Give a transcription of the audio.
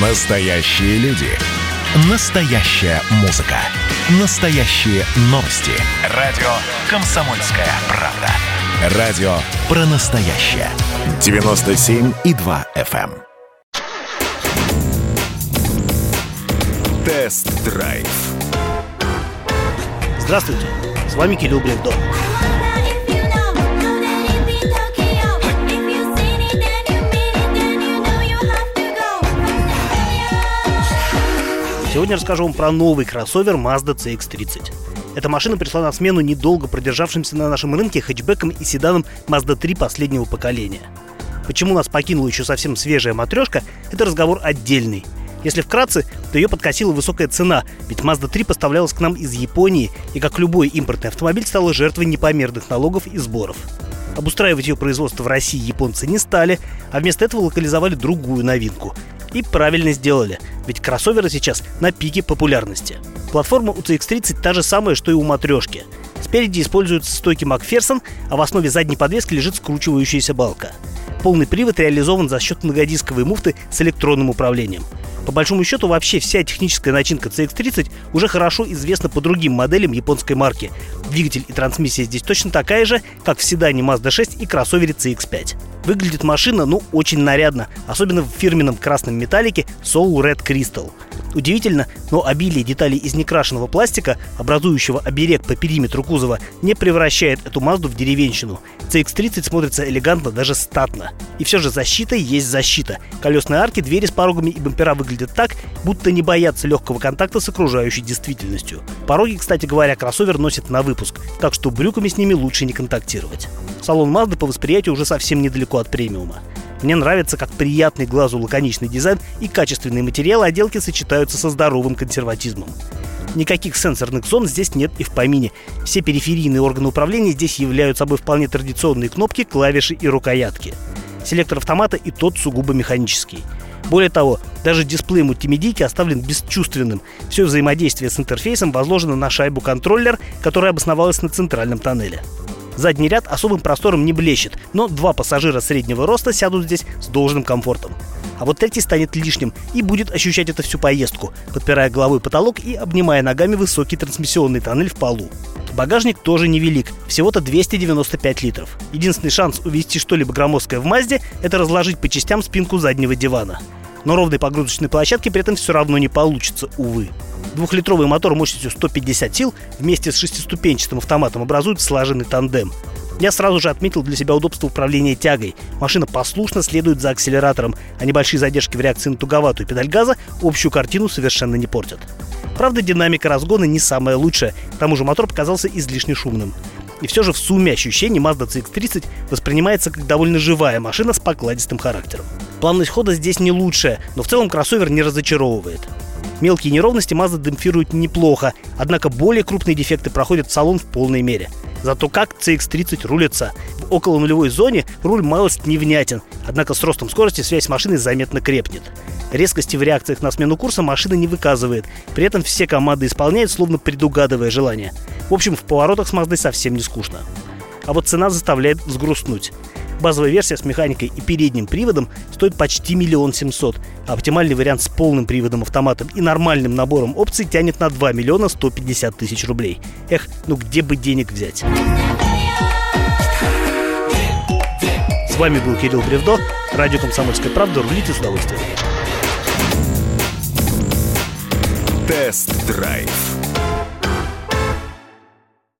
Настоящие люди. Настоящая музыка. Настоящие новости. Радио «Комсомольская правда». Радио про настоящее. 97,2 FM. эм. Тест-драйв. Здравствуйте, с вами Кирилл Бревдо. Сегодня расскажу вам про новый кроссовер Mazda CX-30. Эта машина пришла на смену недолго продержавшимся на нашем рынке хэтчбеком и седаном Mazda 3 последнего поколения. Почему нас покинула еще совсем свежая матрешка, это разговор отдельный. Если вкратце, то ее подкосила высокая цена, ведь Mazda 3 поставлялась к нам из Японии и, как любой импортный автомобиль, стала жертвой непомерных налогов и сборов. Обустраивать ее производство в России японцы не стали, а вместо этого локализовали другую новинку – и правильно сделали, ведь кроссоверы сейчас на пике популярности. Платформа у CX-30 та же самая, что и у матрешки. Спереди используются стойки Макферсон, а в основе задней подвески лежит скручивающаяся балка. Полный привод реализован за счет многодисковой муфты с электронным управлением. По большому счету, вообще вся техническая начинка CX-30 уже хорошо известна по другим моделям японской марки. Двигатель и трансмиссия здесь точно такая же, как в седане Mazda 6 и кроссовере CX-5. Выглядит машина, ну, очень нарядно, особенно в фирменном красном металлике Soul Red Crystal. Удивительно, но обилие деталей из некрашенного пластика, образующего оберег по периметру кузова, не превращает эту Мазду в деревенщину. CX-30 смотрится элегантно, даже статно. И все же защита есть защита. Колесные арки, двери с порогами и бампера выглядят так, будто не боятся легкого контакта с окружающей действительностью. Пороги, кстати говоря, кроссовер носит на выпуск, так что брюками с ними лучше не контактировать. Салон Mazda по восприятию уже совсем недалеко от премиума. Мне нравится, как приятный глазу лаконичный дизайн и качественные материалы отделки сочетаются со здоровым консерватизмом. Никаких сенсорных зон здесь нет и в помине. Все периферийные органы управления здесь являются собой вполне традиционные кнопки, клавиши и рукоятки. Селектор автомата и тот сугубо механический. Более того, даже дисплей мультимедийки оставлен бесчувственным. Все взаимодействие с интерфейсом возложено на шайбу контроллер, которая обосновалась на центральном тоннеле. Задний ряд особым простором не блещет, но два пассажира среднего роста сядут здесь с должным комфортом. А вот третий станет лишним и будет ощущать это всю поездку, подпирая головой потолок и обнимая ногами высокий трансмиссионный тоннель в полу. Багажник тоже невелик, всего-то 295 литров. Единственный шанс увезти что-либо громоздкое в Мазде – это разложить по частям спинку заднего дивана. Но ровной погрузочной площадки при этом все равно не получится, увы. Двухлитровый мотор мощностью 150 сил вместе с шестиступенчатым автоматом образует слаженный тандем. Я сразу же отметил для себя удобство управления тягой. Машина послушно следует за акселератором, а небольшие задержки в реакции на туговатую педаль газа общую картину совершенно не портят. Правда, динамика разгона не самая лучшая, к тому же мотор показался излишне шумным. И все же в сумме ощущений Mazda CX-30 воспринимается как довольно живая машина с покладистым характером. Плавность хода здесь не лучшая, но в целом кроссовер не разочаровывает. Мелкие неровности Mazda демпфирует неплохо, однако более крупные дефекты проходят в салон в полной мере. Зато как CX-30 рулится. В около нулевой зоне руль малость невнятен, однако с ростом скорости связь с машиной заметно крепнет. Резкости в реакциях на смену курса машина не выказывает, при этом все команды исполняет, словно предугадывая желание. В общем, в поворотах с Маздой совсем не скучно. А вот цена заставляет взгрустнуть. Базовая версия с механикой и передним приводом стоит почти миллион семьсот, оптимальный вариант с полным приводом автоматом и нормальным набором опций тянет на 2 миллиона 150 тысяч рублей. Эх, ну где бы денег взять? С вами был Кирилл Бревдо, радио «Комсомольская правда». Рулите с удовольствием. Тест-драйв